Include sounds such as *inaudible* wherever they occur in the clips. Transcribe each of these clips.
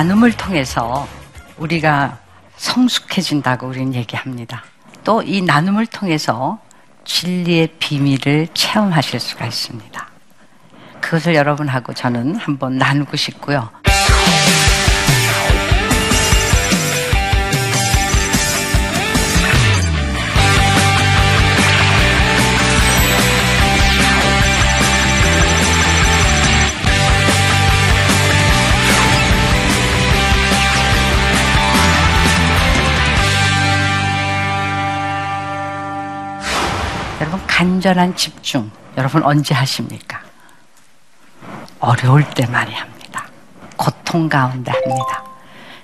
나눔을 통해서 우리가 성숙해진다고 우리는 얘기합니다. 또 이 나눔을 통해서 진리의 비밀을 체험하실 수가 있습니다. 그것을 여러분하고 저는 한번 나누고 싶고요. 간절한 집중 여러분 언제 하십니까? 어려울 때 많이 합니다. 고통 가운데 합니다.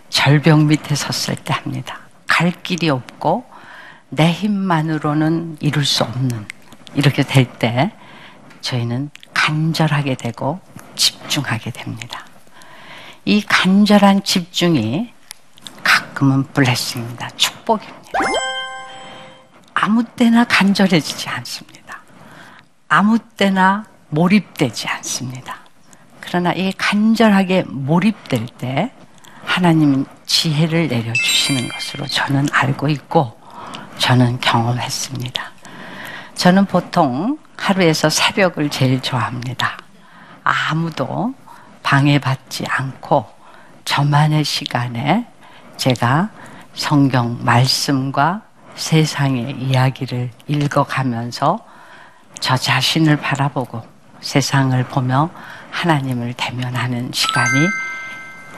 절벽 밑에 섰을 때 합니다. 갈 길이 없고 내 힘만으로는 이룰 수 없는 이렇게 될 때 저희는 간절하게 되고 집중하게 됩니다. 이 간절한 집중이 가끔은 블레싱입니다. 축복입니다. 아무 때나 간절해지지 않습니다. 아무 때나 몰입되지 않습니다. 그러나 이 간절하게 몰입될 때 하나님 지혜를 내려주시는 것으로 저는 알고 있고 저는 경험했습니다. 저는 보통 하루에서 새벽을 제일 좋아합니다. 아무도 방해받지 않고 저만의 시간에 제가 성경 말씀과 세상의 이야기를 읽어가면서 저 자신을 바라보고 세상을 보며 하나님을 대면하는 시간이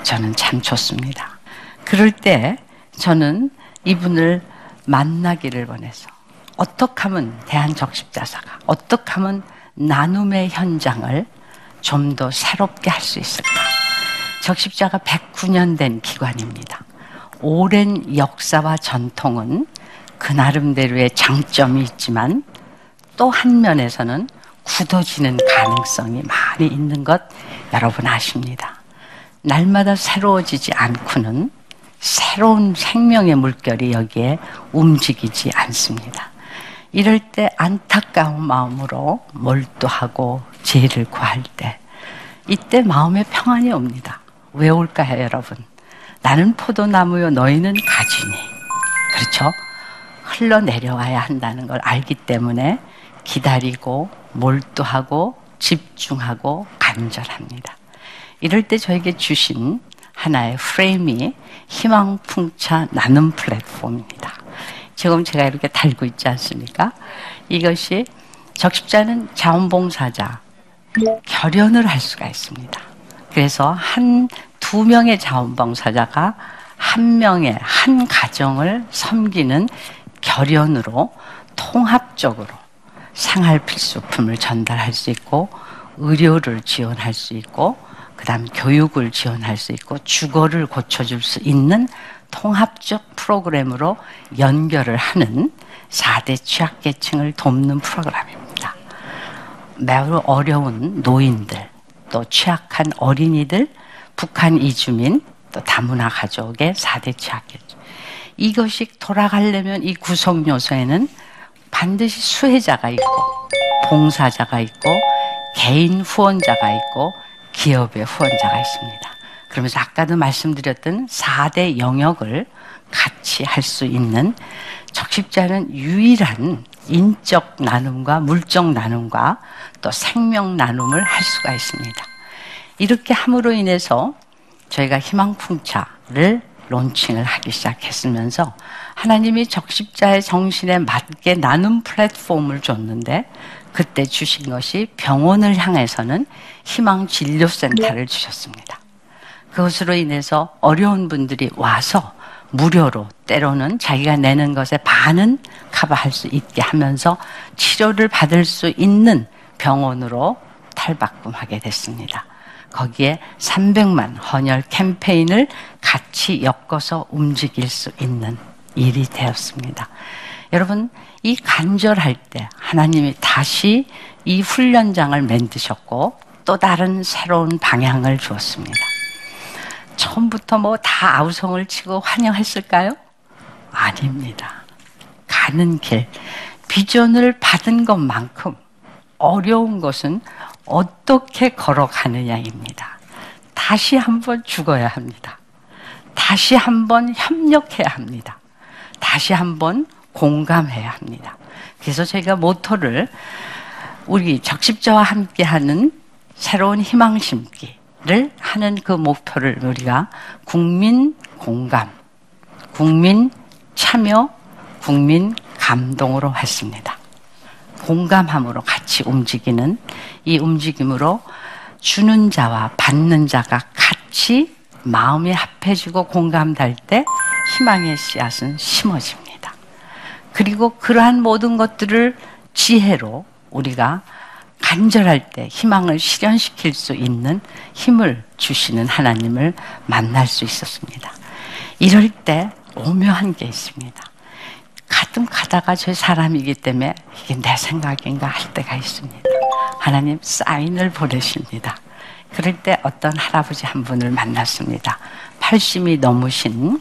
저는 참 좋습니다. 그럴 때 저는 이분을 만나기를 원해서 어떻게 하면 대한적십자사가 어떻게 하면 나눔의 현장을 좀 더 새롭게 할 수 있을까? 적십자가 109년 된 기관입니다. 오랜 역사와 전통은 그 나름대로의 장점이 있지만 또 한 면에서는 굳어지는 가능성이 많이 있는 것 여러분 아십니다. 날마다 새로워지지 않고는 새로운 생명의 물결이 여기에 움직이지 않습니다. 이럴 때 안타까운 마음으로 몰두하고 죄를 구할 때 이때 마음의 평안이 옵니다. 왜 올까요, 여러분? 나는 포도나무요, 너희는 가지니. 그렇죠? 흘러내려와야 한다는 걸 알기 때문에 기다리고 몰두하고 집중하고 간절합니다. 이럴 때 저에게 주신 하나의 프레임이 희망 풍차 나눔 플랫폼입니다. 지금 제가 이렇게 달고 있지 않습니까? 이것이 적십자는 자원봉사자 결연을 할 수가 있습니다. 그래서 한 두 명의 자원봉사자가 한 명의 한 가정을 섬기는 결연으로 통합적으로 생활 필수품을 전달할 수 있고 의료를 지원할 수 있고 그다음 교육을 지원할 수 있고 주거를 고쳐줄 수 있는 통합적 프로그램으로 연결을 하는 4대 취약계층을 돕는 프로그램입니다. 매우 어려운 노인들, 또 취약한 어린이들, 북한 이주민, 또 다문화 가족의 4대 취약계층. 이것이 돌아가려면 이 구성 요소에는 반드시 수혜자가 있고, 봉사자가 있고, 개인 후원자가 있고, 기업의 후원자가 있습니다. 그러면서 아까도 말씀드렸던 4대 영역을 같이 할 수 있는 적십자는 유일한 인적 나눔과 물적 나눔과 또 생명 나눔을 할 수가 있습니다. 이렇게 함으로 인해서 저희가 희망풍차를 론칭을 하기 시작했으면서 하나님이 적십자의 정신에 맞게 나눔 플랫폼을 줬는데 그때 주신 것이 병원을 향해서는 희망 진료센터를 주셨습니다. 그것으로 인해서 어려운 분들이 와서 무료로 때로는 자기가 내는 것에 반은 커버할 수 있게 하면서 치료를 받을 수 있는 병원으로 탈바꿈하게 됐습니다. 거기에 300만 헌혈 캠페인을 같이 엮어서 움직일 수 있는 일이 되었습니다. 여러분, 이 간절할 때 하나님이 다시 이 훈련장을 만드셨고 또 다른 새로운 방향을 주었습니다. 처음부터 뭐 다 아우성을 치고 환영했을까요? 아닙니다. 가는 길, 비전을 받은 것만큼 어려운 것은 어떻게 걸어가느냐입니다. 다시 한번 죽어야 합니다. 다시 한번 협력해야 합니다. 다시 한번 공감해야 합니다. 그래서 제가 모토를 우리 적십자와 함께하는 새로운 희망 심기를 하는 그 목표를 우리가 국민 공감, 국민 참여, 국민 감동으로 했습니다. 공감함으로 같이 움직이는 이 움직임으로 주는 자와 받는 자가 같이 마음이 합해지고 공감될 때 희망의 씨앗은 심어집니다. 그리고 그러한 모든 것들을 지혜로 우리가 간절할 때 희망을 실현시킬 수 있는 힘을 주시는 하나님을 만날 수 있었습니다. 이럴 때 오묘한 게 있습니다. 가끔 가다가 저 사람이기 때문에 이게 내 생각인가 할 때가 있습니다. 하나님 사인을 보내십니다. 그럴 때 어떤 할아버지 한 분을 만났습니다. 80이 넘으신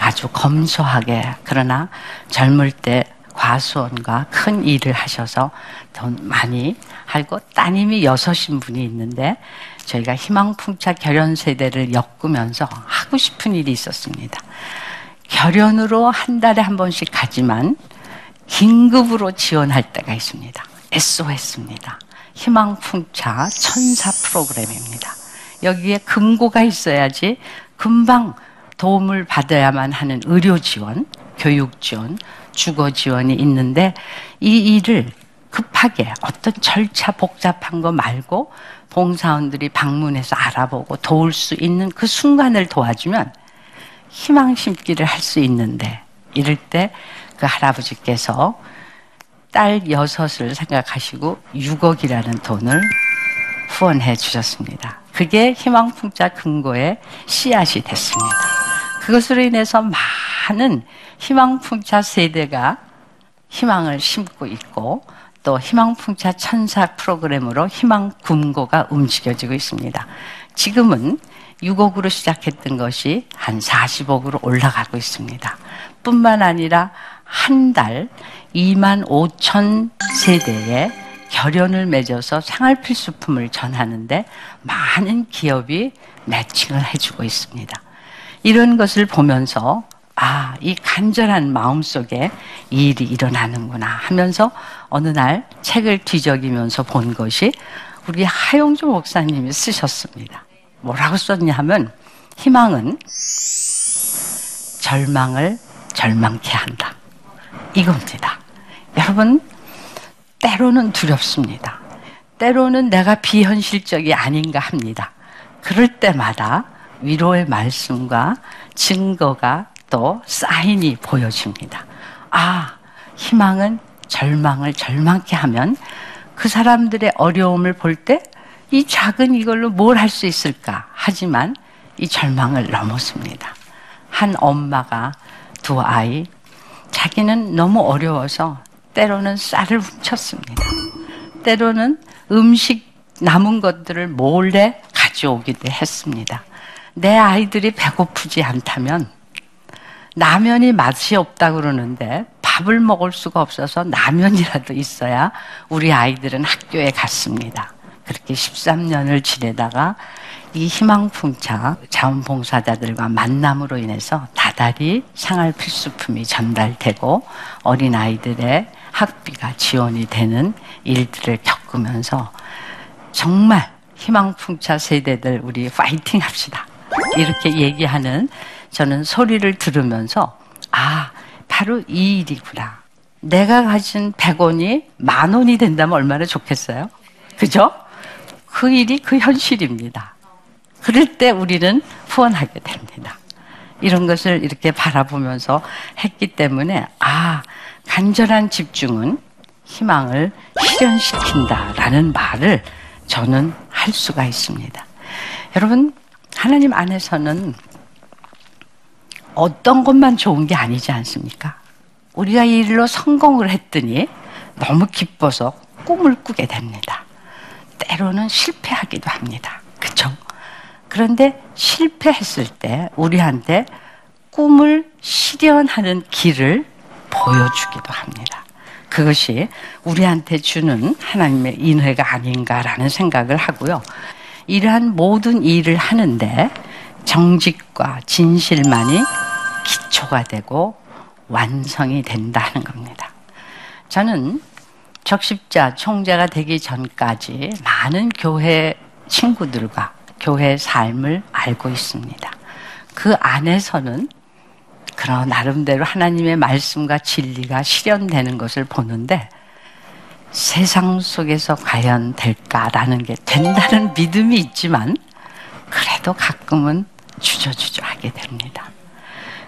아주 검소하게 그러나 젊을 때 과수원과 큰 일을 하셔서 돈 많이 하고 따님이 여섯인 분이 있는데 저희가 희망풍차 결연 세대를 엮으면서 하고 싶은 일이 있었습니다. 결연으로 한 달에 한 번씩 가지만 긴급으로 지원할 때가 있습니다. SOS입니다. 희망풍차 천사 프로그램입니다. 여기에 금고가 있어야지 금방 도움을 받아야만 하는 의료 지원, 교육 지원, 주거 지원이 있는데 이 일을 급하게 어떤 절차 복잡한 거 말고 봉사원들이 방문해서 알아보고 도울 수 있는 그 순간을 도와주면 희망 심기를 할 수 있는데 이럴 때 그 할아버지께서 딸 여섯을 생각하시고 6억이라는 돈을 후원해 주셨습니다. 그게 희망풍자 근거의 씨앗이 됐습니다. 그것으로 인해서 많은 희망풍차 세대가 희망을 심고 있고 또 희망풍차 천사 프로그램으로 희망 금고가 움직여지고 있습니다. 지금은 6억으로 시작했던 것이 한 40억으로 올라가고 있습니다. 뿐만 아니라 한 달 2만 5천 세대에 결연을 맺어서 생활 필수품을 전하는데 많은 기업이 매칭을 해주고 있습니다. 이런 것을 보면서 아, 이 간절한 마음 속에 이 일이 일어나는구나 하면서 어느 날 책을 뒤적이면서 본 것이 우리 하용주 목사님이 쓰셨습니다. 뭐라고 썼냐 하면 희망은 절망을 절망케 한다. 이겁니다. 여러분, 때로는 두렵습니다. 때로는 내가 비현실적이 아닌가 합니다. 그럴 때마다 위로의 말씀과 증거가 또 사인이 보여집니다. 아, 희망은 절망을 절망케 하면 그 사람들의 어려움을 볼 때 이 작은 이걸로 뭘 할 수 있을까? 하지만 이 절망을 넘었습니다. 한 엄마가 두 아이, 자기는 너무 어려워서 때로는 쌀을 훔쳤습니다. 때로는 음식 남은 것들을 몰래 가져오기도 했습니다. 내 아이들이 배고프지 않다면 라면이 맛이 없다 그러는데 밥을 먹을 수가 없어서 라면이라도 있어야 우리 아이들은 학교에 갔습니다. 그렇게 13년을 지내다가 이 희망풍차 자원봉사자들과 만남으로 인해서 다달이 생활 필수품이 전달되고 어린 아이들의 학비가 지원이 되는 일들을 겪으면서 정말 희망풍차 세대들 우리 파이팅 합시다. 이렇게 얘기하는 저는 소리를 들으면서 아, 바로 이 일이구나. 내가 가진 100원이 만 원이 된다면 얼마나 좋겠어요? 그죠? 그 일이 그 현실입니다. 그럴 때 우리는 후원하게 됩니다. 이런 것을 이렇게 바라보면서 했기 때문에 아 간절한 집중은 희망을 실현시킨다라는 말을 저는 할 수가 있습니다. 여러분 하나님 안에서는 어떤 것만 좋은 게 아니지 않습니까? 우리가 이 일로 성공을 했더니 너무 기뻐서 꿈을 꾸게 됩니다. 때로는 실패하기도 합니다. 그쵸? 그런데 실패했을 때 우리한테 꿈을 실현하는 길을 보여주기도 합니다. 그 그것이 우리한테 주는 하나님의 인회가 아닌가라는 생각을 하고요. 이러한 모든 일을 하는데 정직과 진실만이 기초가 되고 완성이 된다는 겁니다. 저는 적십자 총재가 되기 전까지 많은 교회 친구들과 교회 삶을 알고 있습니다. 그 안에서는 그런 나름대로 하나님의 말씀과 진리가 실현되는 것을 보는데 세상 속에서 과연 될까라는 게 된다는 *laughs* 믿음이 있지만 그래도 가끔은 주저주저 하게 됩니다.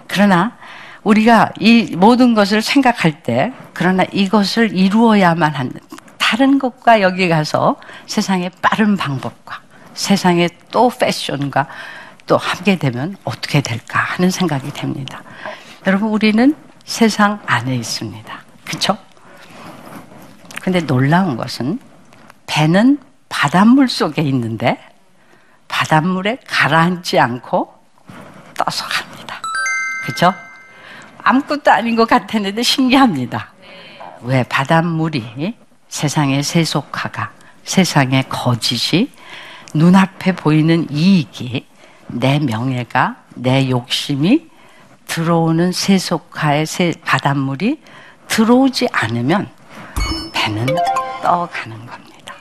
그러나 우리가 이 모든 것을 생각할 때 그러나 이것을 이루어야만 한 다른 것과 여기 가서 세상의 빠른 방법과 세상의 또 패션과 또 함께 되면 어떻게 될까 하는 생각이 됩니다. 여러분 우리는 세상 안에 있습니다. 그렇죠? 근데 놀라운 것은 배는 바닷물 속에 있는데 바닷물에 가라앉지 않고 떠서 갑니다. 그렇죠? 아무것도 아닌 것 같았는데 신기합니다. 왜 바닷물이 세상의 세속화가 세상의 거짓이 눈앞에 보이는 이익이 내 명예가 내 욕심이 들어오는 세속화의 새 바닷물이 들어오지 않으면 배는 떠가는 겁니다.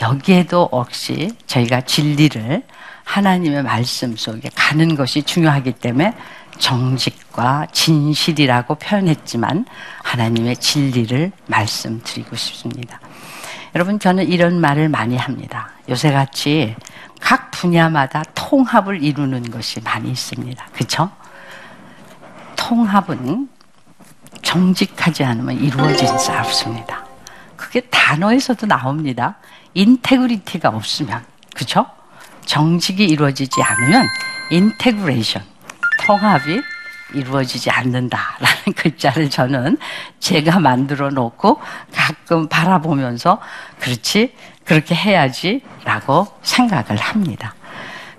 여기에도 역시 저희가 진리를 하나님의 말씀 속에 가는 것이 중요하기 때문에 정직 과 진실이라고 표현했지만 하나님의 진리를 말씀드리고 싶습니다. 여러분 저는 이런 말을 많이 합니다. 요새 같이 각 분야마다 통합을 이루는 것이 많이 있습니다. 그렇죠? 통합은 정직하지 않으면 이루어질 수 없습니다. 그게 단어에서도 나옵니다. integrity가 없으면, 그죠? 정직이 이루어지지 않으면 integration, 통합이 이루어지지 않는다라는 *laughs* 글자를 저는 제가 만들어 놓고 가끔 바라보면서 그렇지, 그렇게 해야지라고 생각을 합니다.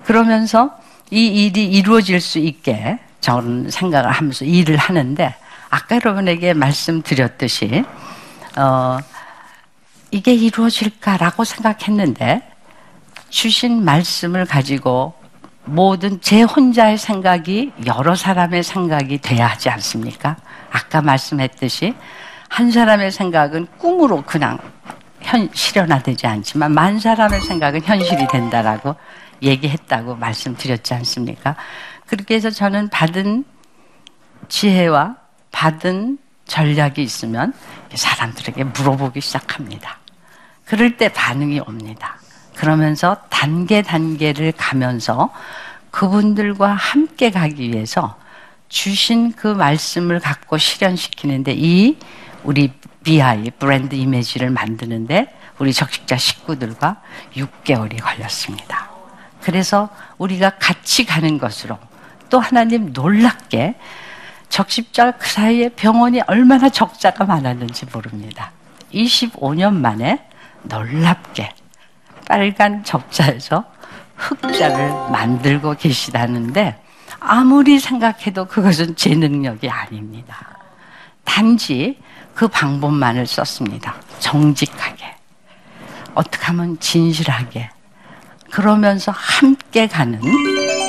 그러면서 이 일이 이루어질 수 있게 저는 생각을 하면서 일을 하는데 아까 여러분에게 말씀드렸듯이 어, 이게 이루어질까라고 생각했는데 주신 말씀을 가지고 모든 제 혼자의 생각이 여러 사람의 생각이 돼야 하지 않습니까? 아까 말씀했듯이 한 사람의 생각은 꿈으로 그냥 현, 실현화되지 않지만 만 사람의 생각은 현실이 된다라고 얘기했다고 말씀드렸지 않습니까? 그렇게 해서 저는 받은 지혜와 받은 전략이 있으면 사람들에게 물어보기 시작합니다. 그럴 때 반응이 옵니다. 그러면서 단계 단계를 가면서 그분들과 함께 가기 위해서 주신 그 말씀을 갖고 실현시키는데 이 우리 BI 브랜드 이미지를 만드는데 우리 적식자 식구들과 6개월이 걸렸습니다. 그래서 우리가 같이 가는 것으로 또 하나님 놀랍게 적십자 그 사이에 병원이 얼마나 적자가 많았는지 모릅니다. 25년 만에 놀랍게 빨간 적자에서 흑자를 만들고 계시다는데 아무리 생각해도 그것은 제 능력이 아닙니다. 단지 그 방법만을 썼습니다. 정직하게. 어떻게 하면 진실하게. 그러면서 함께 가는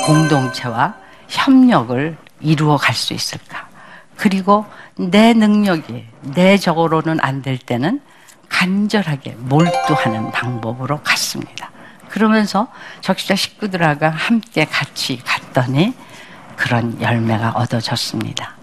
공동체와 협력을 이루어 갈 수 있을까? 그리고 내 능력이 내 적으로는 안 될 때는 간절하게 몰두하는 방법으로 갔습니다. 그러면서 적시자 식구들하고 함께 같이 갔더니 그런 열매가 얻어졌습니다.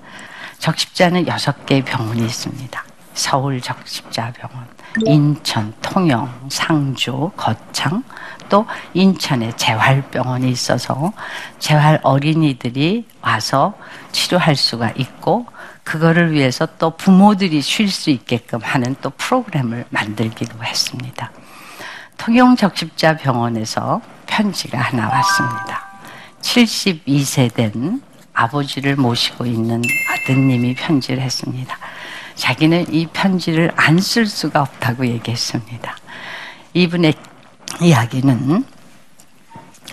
적십자는 여섯 개의 병원이 있습니다. 서울 적십자병원, 인천, 통영, 상주, 거창, 또 인천에 재활병원이 있어서 재활 어린이들이 와서 치료할 수가 있고 그거를 위해서 또 부모들이 쉴 수 있게끔 하는 또 프로그램을 만들기도 했습니다. 통영 적십자 병원에서 편지가 하나 왔습니다. 72세 된 아버지를 모시고 있는 아드님이 편지를 했습니다. 자기는 이 편지를 안 쓸 수가 없다고 얘기했습니다. 이분의 이야기는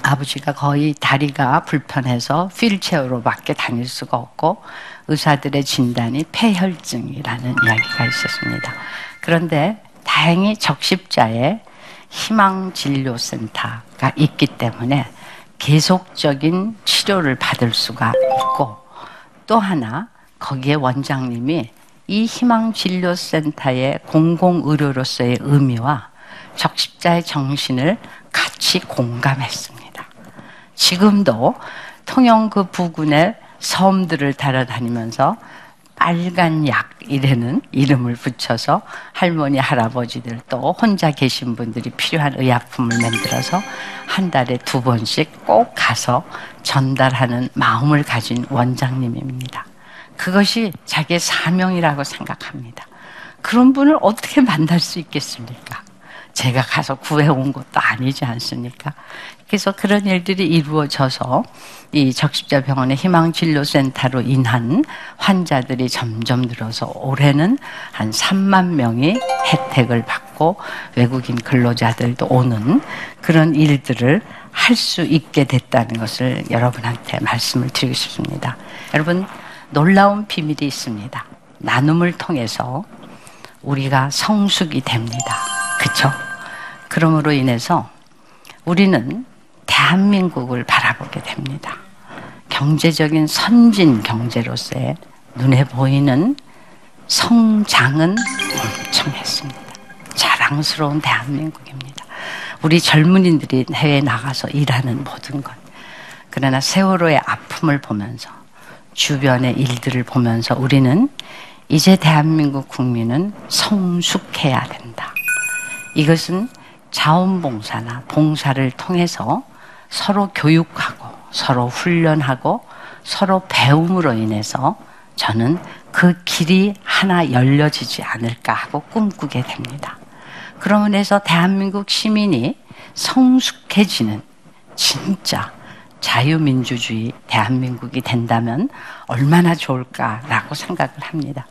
아버지가 거의 다리가 불편해서 휠체어로밖에 다닐 수가 없고 의사들의 진단이 폐혈증이라는 이야기가 있었습니다. 그런데 다행히 적십자에 희망진료센터가 있기 때문에 계속적인 치료를 받을 수가 있고 또 하나 거기에 원장님이 이 희망진료센터의 공공의료로서의 의미와 적십자의 정신을 같이 공감했습니다. 지금도 통영 그 부근의 섬들을 따라다니면서 빨간 약이라는 이름을 붙여서 할머니, 할아버지들 또 혼자 계신 분들이 필요한 의약품을 만들어서 한 달에 두 번씩 꼭 가서 전달하는 마음을 가진 원장님입니다. 그것이 자기의 사명이라고 생각합니다. 그런 분을 어떻게 만날 수 있겠습니까? 제가 가서 구해온 것도 아니지 않습니까? 그래서 그런 일들이 이루어져서 이 적십자병원의 희망진료센터로 인한 환자들이 점점 늘어서 올해는 한 3만 명이 혜택을 받고 외국인 근로자들도 오는 그런 일들을 할 수 있게 됐다는 것을 여러분한테 말씀을 드리고 싶습니다. 여러분, 놀라운 비밀이 있습니다. 나눔을 통해서 우리가 성숙이 됩니다. 그쵸? 그러므로 인해서 우리는 대한민국을 바라보게 됩니다. 경제적인 선진 경제로서의 눈에 보이는 성장은 엄청 했습니다. 자랑스러운 대한민국입니다. 우리 젊은이들이 해외에 나가서 일하는 모든 것. 그러나 세월호의 아픔을 보면서 주변의 일들을 보면서 우리는 이제 대한민국 국민은 성숙해야 된다. 이것은 자원봉사나 봉사를 통해서 서로 교육하고 서로 훈련하고 서로 배움으로 인해서 저는 그 길이 하나 열려지지 않을까 하고 꿈꾸게 됩니다. 그러면 해서 대한민국 시민이 성숙해지는 진짜 자유민주주의 대한민국이 된다면 얼마나 좋을까라고 생각을 합니다.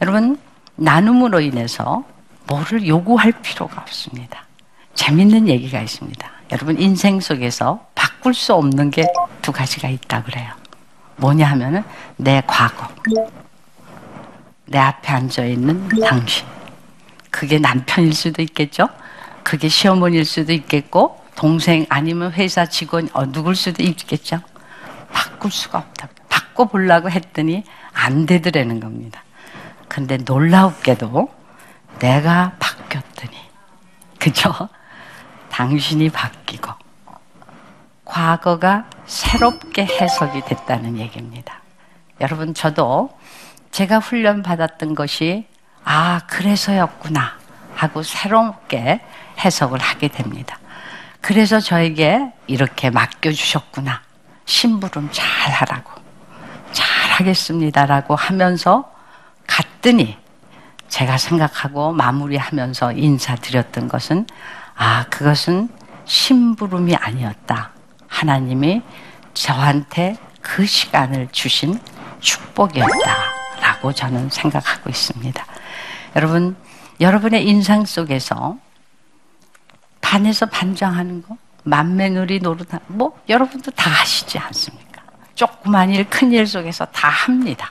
여러분, 나눔으로 인해서 뭐를 요구할 필요가 없습니다. 재밌는 얘기가 있습니다. 여러분, 인생 속에서 바꿀 수 없는 게 두 가지가 있다 그래요. 뭐냐 하면은 내 과거. 내 앞에 앉아 있는 당신. 그게 남편일 수도 있겠죠? 그게 시어머니일 수도 있겠고, 동생 아니면 회사 직원, 어, 누굴 수도 있겠죠? 바꿀 수가 없다. 바꿔보려고 했더니 안 되더라는 겁니다. 근데 놀라웠게도 내가 바뀌었더니, 그죠? 당신이 바뀌고, 과거가 새롭게 해석이 됐다는 얘기입니다. 여러분, 저도 제가 훈련받았던 것이, 아, 그래서였구나. 하고 새롭게 해석을 하게 됩니다. 그래서 저에게 이렇게 맡겨주셨구나. 심부름 잘 하라고. 잘 하겠습니다라고 하면서 갔더니 제가 생각하고 마무리하면서 인사드렸던 것은 아, 그것은 심부름이 아니었다. 하나님이 저한테 그 시간을 주신 축복이었다라고 저는 생각하고 있습니다. 여러분, 여러분의 인상 속에서 반에서 반장하는 거, 만매놀이 노릇하 뭐 여러분도 다 하시지 않습니까? 조그만 일, 큰 일 속에서 다 합니다.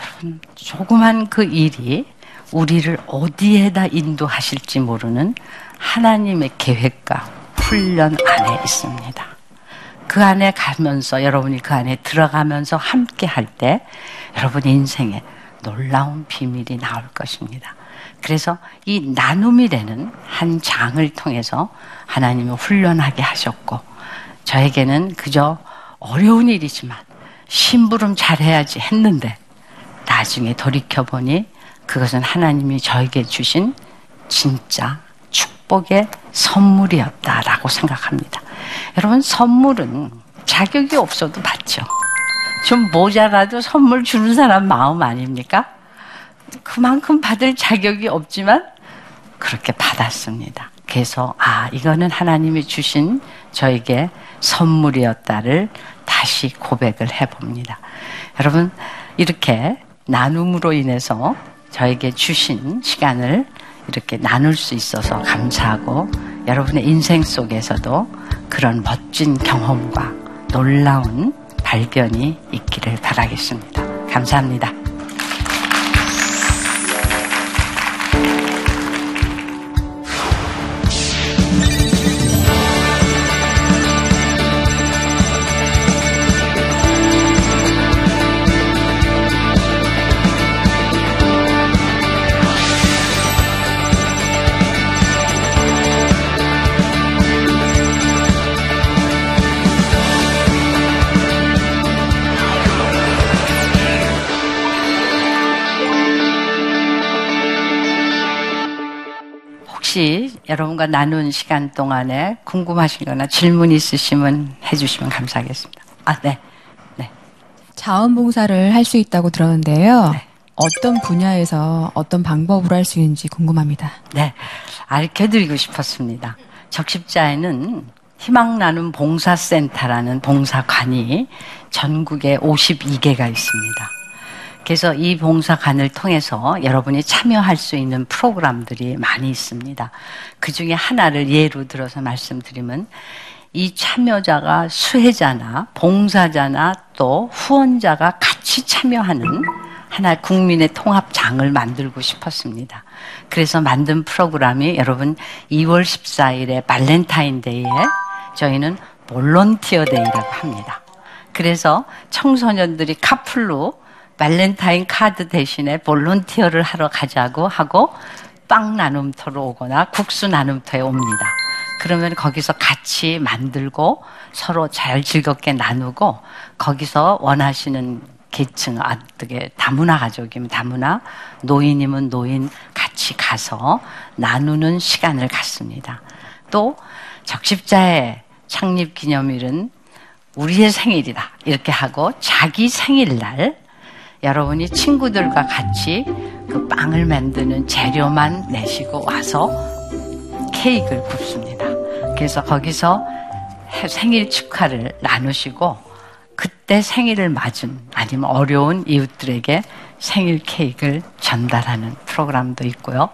여러분, 조그만 그 일이 우리를 어디에다 인도하실지 모르는 하나님의 계획과 훈련 안에 있습니다. 그 안에 가면서 여러분이 그 안에 들어가면서 함께 할 때 여러분 인생에 놀라운 비밀이 나올 것입니다. 그래서 이 나눔이라는 한 장을 통해서 하나님을 훈련하게 하셨고 저에게는 그저 어려운 일이지만 심부름 잘해야지 했는데 나중에 돌이켜보니 그것은 하나님이 저에게 주신 진짜 축복의 선물이었다라고 생각합니다. 여러분, 선물은 자격이 없어도 받죠. 좀 모자라도 선물 주는 사람 마음 아닙니까? 그만큼 받을 자격이 없지만 그렇게 받았습니다. 그래서, 아, 이거는 하나님이 주신 저에게 선물이었다를 다시 고백을 해봅니다. 여러분, 이렇게 나눔으로 인해서 저에게 주신 시간을 이렇게 나눌 수 있어서 감사하고 여러분의 인생 속에서도 그런 멋진 경험과 놀라운 발견이 있기를 바라겠습니다. 감사합니다. 여러분과 나눈 시간 동안에 궁금하신 거나 질문 있으시면 해주시면 감사하겠습니다. 아, 네. 네. 자원봉사를 할 수 있다고 들었는데요. 네. 어떤 분야에서 어떤 방법으로 할 수 있는지 궁금합니다. 네. 알려드리고 싶었습니다. 적십자에는 희망 나눔 봉사센터라는 봉사관이 전국에 52개가 있습니다. 그래서 이 봉사관을 통해서 여러분이 참여할 수 있는 프로그램들이 많이 있습니다. 그 중에 하나를 예로 들어서 말씀드리면 이 참여자가 수혜자나 봉사자나 또 후원자가 같이 참여하는 하나의 국민의 통합장을 만들고 싶었습니다. 그래서 만든 프로그램이 여러분 2월 14일에 발렌타인데이에 저희는 Volunteer Day라고 합니다. 그래서 청소년들이 커플로 발렌타인 카드 대신에 volunteer를 하러 가자고 하고 빵 나눔터로 오거나 국수 나눔터에 옵니다. 그러면 거기서 같이 만들고 서로 잘 즐겁게 나누고 거기서 원하시는 계층, 어떻게 다문화 가족이면 다문화, 노인이면 노인 같이 가서 나누는 시간을 갖습니다. 또 적십자의 창립 기념일은 우리의 생일이다. 이렇게 하고 자기 생일날 여러분이 친구들과 같이 그 빵을 만드는 재료만 내시고 와서 케이크를 굽습니다. 그래서 거기서 생일 축하를 나누시고 그때 생일을 맞은 아니면 어려운 이웃들에게 생일 케이크를 전달하는 프로그램도 있고요.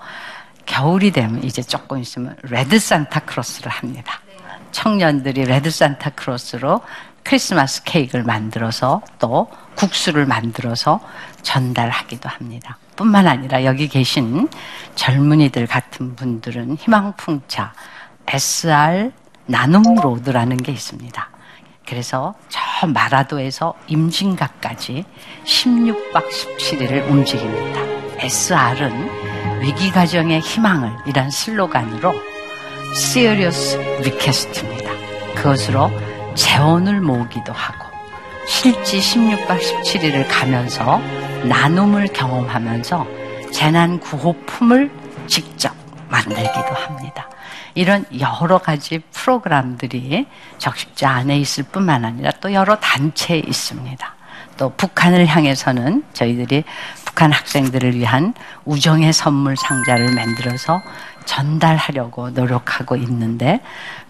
겨울이 되면 이제 조금 있으면 Red Santa Claus를 합니다. 청년들이 Red Santa Claus로 크리스마스 케이크를 만들어서 또 국수를 만들어서 전달하기도 합니다. 뿐만 아니라 여기 계신 젊은이들 같은 분들은 희망풍차 SR 나눔 로드라는 게 있습니다. 그래서 저 마라도에서 임진각까지 16박 17일을 움직입니다. SR은 위기 가정의 희망을 이란 슬로건으로 Serious Request입니다. 그것으로 재원을 모으기도 하고 실지 16박 17일을 가면서 나눔을 경험하면서 재난 구호품을 직접 만들기도 합니다. 이런 여러 가지 프로그램들이 적십자 안에 있을 뿐만 아니라 또 여러 단체에 있습니다. 또 북한을 향해서는 저희들이 북한 학생들을 위한 우정의 선물 상자를 만들어서 전달하려고 노력하고 있는데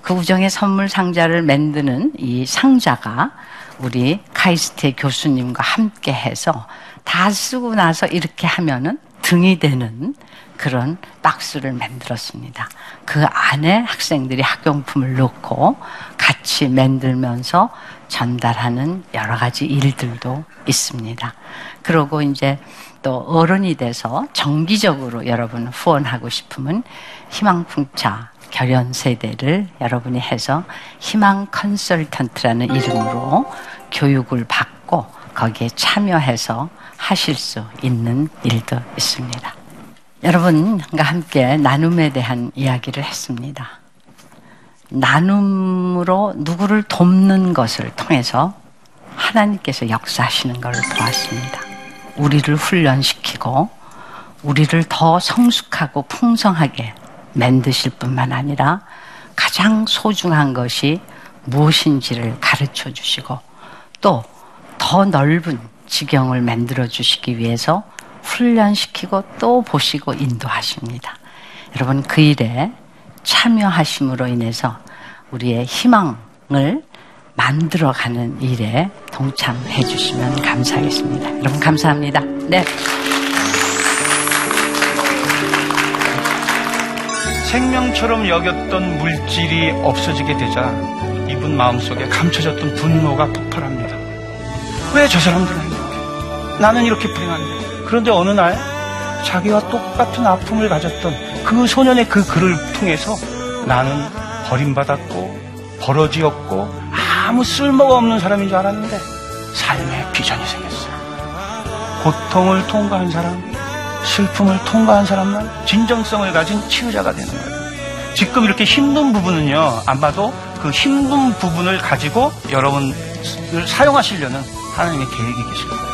그 우정의 선물 상자를 만드는 이 상자가 우리 카이스트의 교수님과 함께 해서 다 쓰고 나서 이렇게 하면은 등이 되는 그런 박스를 만들었습니다. 그 안에 학생들이 학용품을 넣고 같이 만들면서 전달하는 여러 가지 일들도 있습니다. 그리고 이제 또 어른이 돼서 정기적으로 여러분 후원하고 싶으면 희망풍차 결연 세대를 여러분이 해서 희망 컨설턴트라는 이름으로 교육을 받고 거기에 참여해서 하실 수 있는 일도 있습니다. 여러분과 함께 나눔에 대한 이야기를 했습니다. 나눔으로 누구를 돕는 것을 통해서 하나님께서 역사하시는 것을 보았습니다. 우리를 훈련시키고 우리를 더 성숙하고 풍성하게 만드실 뿐만 아니라 가장 소중한 것이 무엇인지를 가르쳐 주시고 또 더 넓은 지경을 만들어 주시기 위해서 훈련시키고 또 보시고 인도하십니다. 여러분 그 일에 참여하심으로 인해서 우리의 희망을 만들어가는 일에 동참해 주시면 감사하겠습니다. 여러분 감사합니다. 네. 생명처럼 여겼던 물질이 없어지게 되자 여러분 마음속에 감춰졌던 분노가 폭발합니다. 왜 저 사람들은 이렇게? 나는 이렇게 불행한데. 그런데 어느 날 자기와 똑같은 아픔을 가졌던 그 소년의 그 글을 통해서 나는 버림받았고 버러지였고 아무 쓸모가 없는 사람인 줄 알았는데 삶의 비전이 생겼어요. 고통을 통과한 사람, 슬픔을 통과한 사람만 진정성을 가진 치유자가 되는 거예요. 지금 이렇게 힘든 부분은요, 아마도 그 힘든 부분을 가지고 여러분을 사용하시려는 하나님의 계획이 계실 거예요.